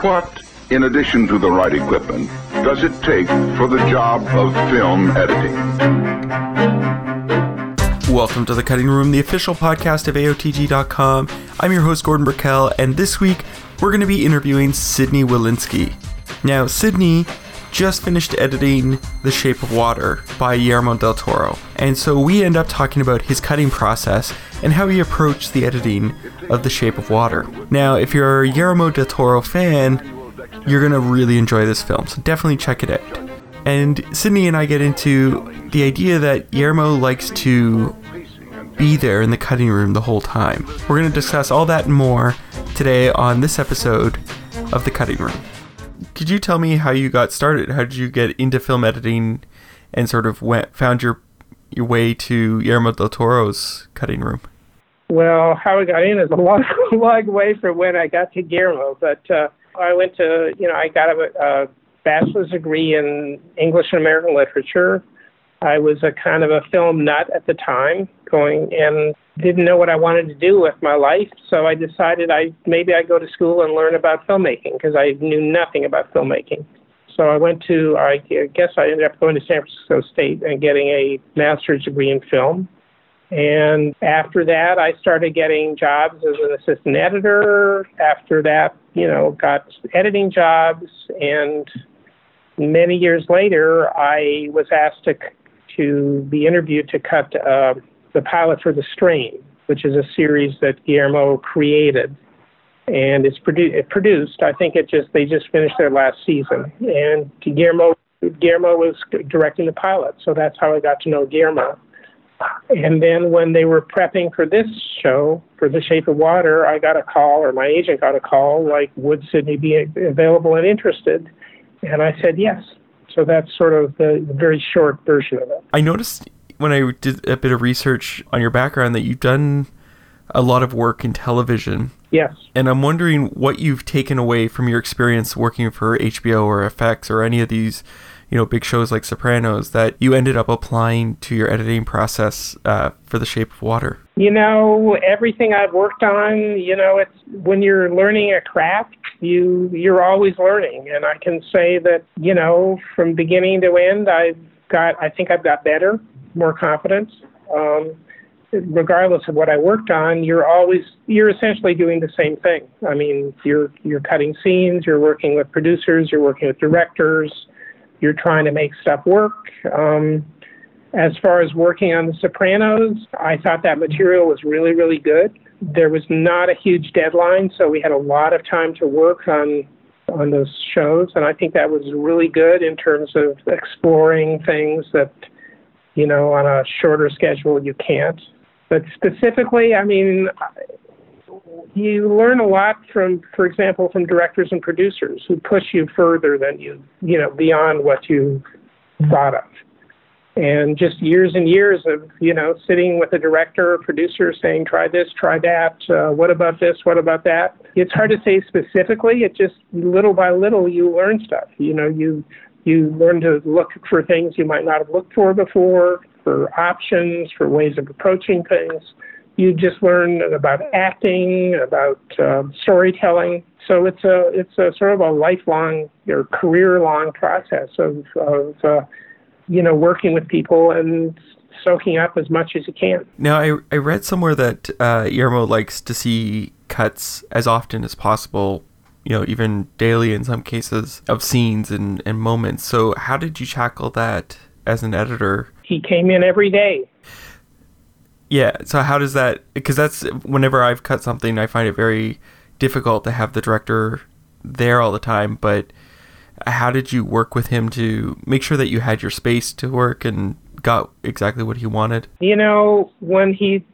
What, in addition to the right equipment, does it take for the job of film editing? Welcome to The Cutting Room, the official podcast of AOTG.com. I'm your host, Gordon Burkell, and this week we're going to be interviewing Sidney Wolinsky. Now, Sidney just finished editing The Shape of Water by Guillermo del Toro, and so we end up talking about his cutting process and how he approached the editing of The Shape of Water. Now, if you're a Guillermo del Toro fan, you're gonna really enjoy this film, so definitely check it out. And Sidney and I get into the idea that Guillermo likes to be there in the cutting room the whole time. We're going to discuss all that and more today on this episode of The Cutting Room. Could you tell me how you got started? How did you get into film editing and sort of went found your your way to Guillermo del Toro's cutting room? Well, how I got in is a long, long way from when I got to Guillermo. But uh, I went to, you know, I got a, a bachelor's degree in English and American literature. I was a kind of a film nut at the time, going and didn't know what I wanted to do with my life. So I decided I maybe I'd go to school and learn about filmmaking because I knew nothing about filmmaking. So I went to, I guess I ended up going to San Francisco State and getting a master's degree in film. And after that, I started getting jobs as an assistant editor. After that, you know, got editing jobs. And many years later, I was asked to, to be interviewed to cut uh, the pilot for The Strain, which is a series that Guillermo created. And it's produ- it produced. I think it just they just finished their last season, and Guillermo Guillermo was directing the pilot, so that's how I got to know Guillermo. And then when they were prepping for this show, for The Shape of Water, I got a call, or my agent got a call, like, would Sidney be available and interested? And I said yes. So that's sort of the, the very short version of it. I noticed when I did a bit of research on your background that you've done a lot of work in television. Yes. And I'm wondering what you've taken away from your experience working for HBO or FX or any of these you know big shows like Sopranos that you ended up applying to your editing process uh, for The Shape of Water? You know, everything I've worked on, you know, it's when you're learning a craft, you you're always learning, and I can say that you know from beginning to end, I've got I think I've got better, more confidence. Um, regardless of what I worked on, you're always you're essentially doing the same thing. I mean, you're you're cutting scenes, you're working with producers, you're working with directors, you're trying to make stuff work. Um, as far as working on The Sopranos, I thought that material was really, really good. There was not a huge deadline, so we had a lot of time to work on on those shows, and I think that was really good in terms of exploring things that you know on a shorter schedule you can't. But specifically, I mean, you learn a lot from, for example, from directors and producers who push you further than you, you know, beyond what you thought of. And just years and years of, you know, sitting with a director or producer saying, try this, try that, uh, what about this, what about that. It's hard to say specifically. It just little by little you learn stuff. You know, you you learn to look for things you might not have looked for before, for options, for ways of approaching things you just learn about acting, about uh, storytelling. So it's a it's a sort of a lifelong or career long process of of uh, you know working with people and soaking up as much as you can. Now I I read somewhere that uh, likes to see cuts as often as possible. You know, even daily in some cases of scenes and, and moments. So, how did you tackle that as an editor? He came in every day yeah. So how does that? Because that's whenever I've cut something, I find it very difficult to have the director there all the time. But how did you work with him to make sure that you had your space to work and got exactly what he wanted? You know, when he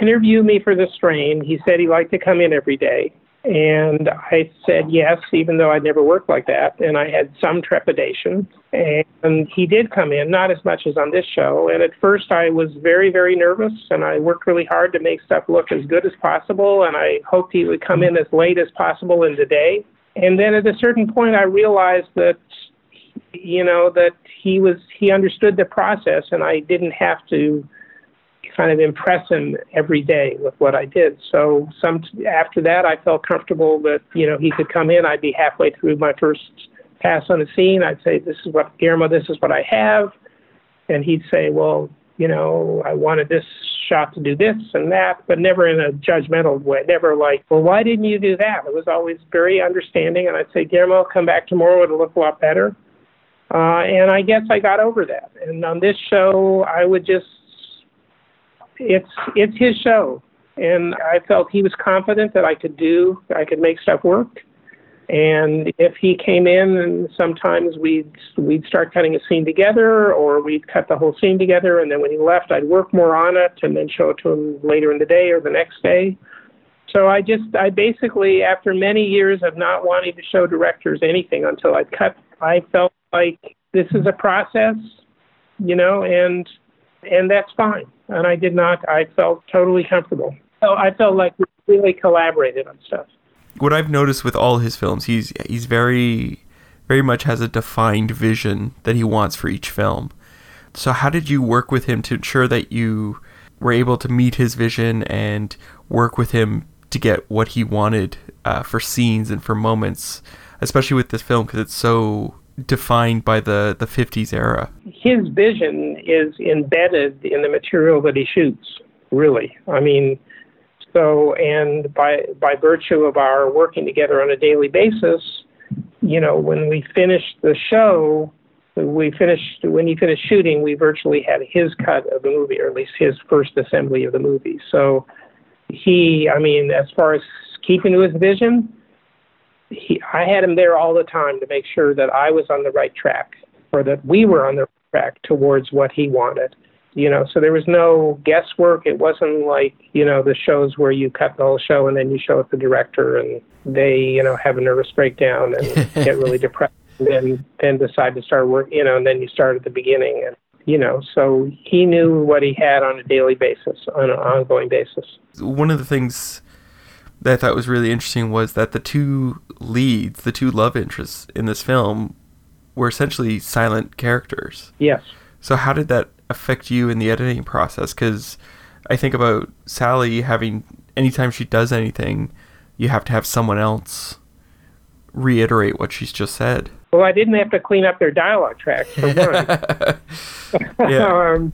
interviewed me for the strain, he said he liked to come in every day. And I said yes, even though I'd never worked like that. And I had some trepidation. And he did come in, not as much as on this show. And at first, I was very, very nervous. And I worked really hard to make stuff look as good as possible. And I hoped he would come in as late as possible in the day. And then at a certain point, I realized that, you know, that he was, he understood the process and I didn't have to kind of impress him every day with what I did. So some after that, I felt comfortable that you know he could come in. I'd be halfway through my first pass on a scene. I'd say, "This is what Guillermo. This is what I have," and he'd say, "Well, you know, I wanted this shot to do this and that, but never in a judgmental way. Never like, well, why didn't you do that? It was always very understanding, and I'd say, Guillermo, come back tomorrow. It'll look a lot better. Uh, and I guess I got over that. And on this show, I would just it's it's his show, and I felt he was confident that I could do I could make stuff work. And if he came in, and sometimes we'd we'd start cutting a scene together, or we'd cut the whole scene together, and then when he left, I'd work more on it, and then show it to him later in the day or the next day. So I just I basically, after many years of not wanting to show directors anything until I'd cut, I felt like this is a process, you know, and and that's fine. And I did not. I felt totally comfortable. So I felt like we really collaborated on stuff. What I've noticed with all his films, he's he's very very much has a defined vision that he wants for each film. So how did you work with him to ensure that you were able to meet his vision and work with him to get what he wanted uh, for scenes and for moments, especially with this film because it's so defined by the, the 50s era? His vision is embedded in the material that he shoots, really. I mean, so, and by, by virtue of our working together on a daily basis, you know, when we finished the show, we finished, when he finished shooting, we virtually had his cut of the movie, or at least his first assembly of the movie. So he, I mean, as far as keeping to his vision, he, I had him there all the time to make sure that I was on the right track or that we were on the track towards what he wanted. You know, so there was no guesswork. It wasn't like, you know, the shows where you cut the whole show and then you show it the director and they, you know, have a nervous breakdown and get really depressed and then, then decide to start work, you know, and then you start at the beginning. And, you know, so he knew what he had on a daily basis, on an ongoing basis. One of the things that I thought was really interesting was that the two leads, the two love interests in this film, were essentially silent characters. Yes. So how did that affect you in the editing process? Because I think about Sally having anytime she does anything, you have to have someone else reiterate what she's just said. Well, I didn't have to clean up their dialogue tracks for one. yeah. um,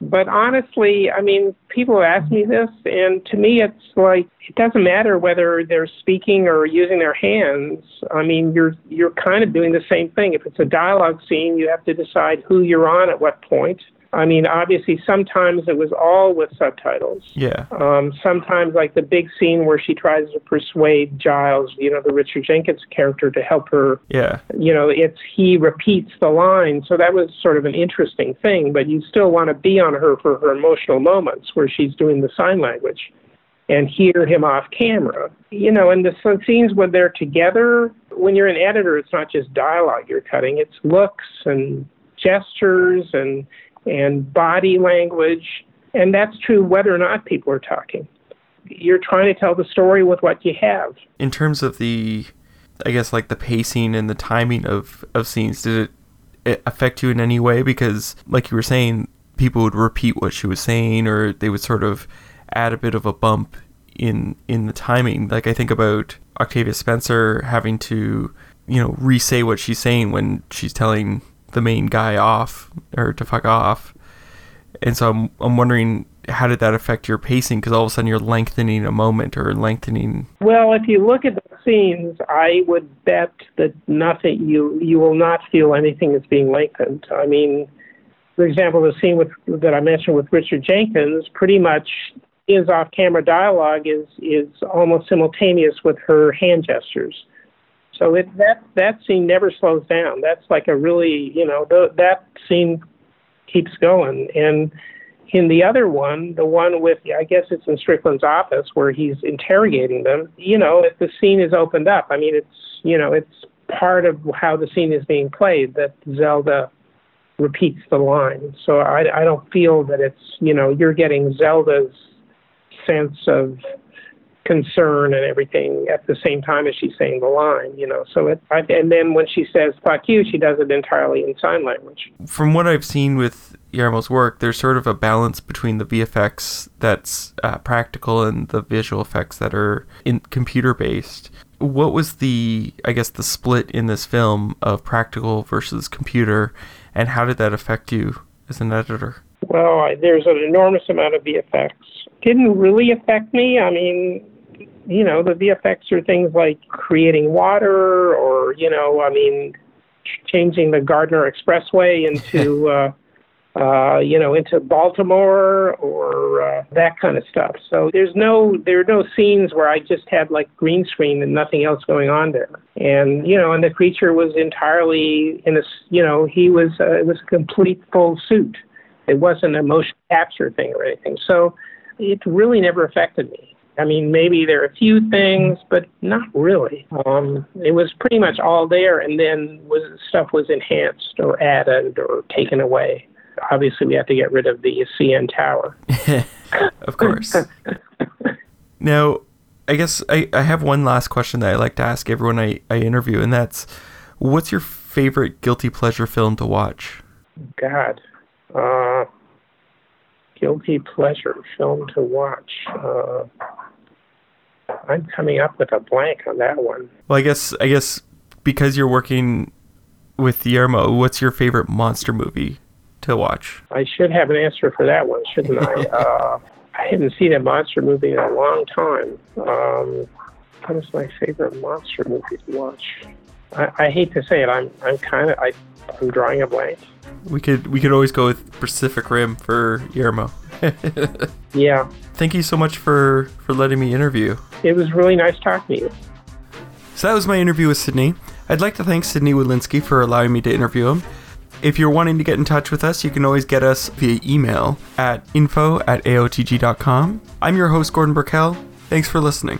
but honestly, I mean, people ask me this, and to me, it's like it doesn't matter whether they're speaking or using their hands. I mean, you're you're kind of doing the same thing. If it's a dialogue scene, you have to decide who you're on at what point, I mean, obviously, sometimes it was all with subtitles. Yeah. Um, sometimes, like the big scene where she tries to persuade Giles, you know, the Richard Jenkins character, to help her. Yeah. You know, it's he repeats the line, so that was sort of an interesting thing. But you still want to be on her for her emotional moments where she's doing the sign language, and hear him off camera. You know, and the scenes when they're together. When you're an editor, it's not just dialogue you're cutting; it's looks and gestures and and body language. And that's true whether or not people are talking. You're trying to tell the story with what you have. In terms of the, I guess, like the pacing and the timing of, of scenes, did it, it affect you in any way? Because, like you were saying, people would repeat what she was saying or they would sort of add a bit of a bump in in the timing. Like I think about Octavia Spencer having to, you know, re-say what she's saying when she's telling the main guy off or to fuck off. And so I'm I'm wondering how did that affect your pacing? Because all of a sudden you're lengthening a moment or lengthening. Well, if you look at the scenes, I would bet that nothing you you will not feel anything is being lengthened. I mean, for example, the scene with that I mentioned with Richard Jenkins, pretty much his off-camera dialogue is is almost simultaneous with her hand gestures. So it, that that scene never slows down. That's like a really you know that scene keeps going. And in the other one, the one with I guess it's in Strickland's office where he's interrogating them. You know, if the scene is opened up, I mean it's you know it's part of how the scene is being played that Zelda repeats the line. So I, I don't feel that it's you know you're getting Zelda's sense of concern and everything at the same time as she's saying the line, you know. So it, I, and then when she says "fuck you," she does it entirely in sign language. From what I've seen with Guillermo's work, there's sort of a balance between the VFX that's uh, practical and the visual effects that are in computer based. What was the, I guess, the split in this film of practical versus computer, and how did that affect you as an editor? Well, I, there's an enormous amount of VFX. Didn't really affect me. I mean, you know, the VFX are things like creating water or, you know, I mean, changing the Gardiner Expressway into, uh, uh, you know, into Baltimore or uh, that kind of stuff. So there's no, there are no scenes where I just had like green screen and nothing else going on there. And, you know, and the creature was entirely in a, you know, he was, uh, it was a complete full suit. It wasn't a motion capture thing or anything. So it really never affected me. I mean, maybe there are a few things, but not really. Um, it was pretty much all there, and then was stuff was enhanced or added or taken away. Obviously, we have to get rid of the CN Tower. of course. now, I guess I, I have one last question that I like to ask everyone I, I interview, and that's what's your favorite guilty pleasure film to watch? God. Uh, guilty pleasure film to watch. Uh, I'm coming up with a blank on that one. Well, I guess I guess because you're working with Guillermo, what's your favorite monster movie to watch? I should have an answer for that one, shouldn't I? uh, I haven't seen a monster movie in a long time. Um, what is my favorite monster movie to watch? I, I hate to say it, I'm I'm kind of I I'm drawing a blank. We could we could always go with Pacific Rim for Guillermo. yeah. Thank you so much for for letting me interview. It was really nice talking to you. So that was my interview with Sidney. I'd like to thank Sidney Wolinsky for allowing me to interview him. If you're wanting to get in touch with us, you can always get us via email at info at aotg.com. I'm your host, Gordon Burkell. Thanks for listening.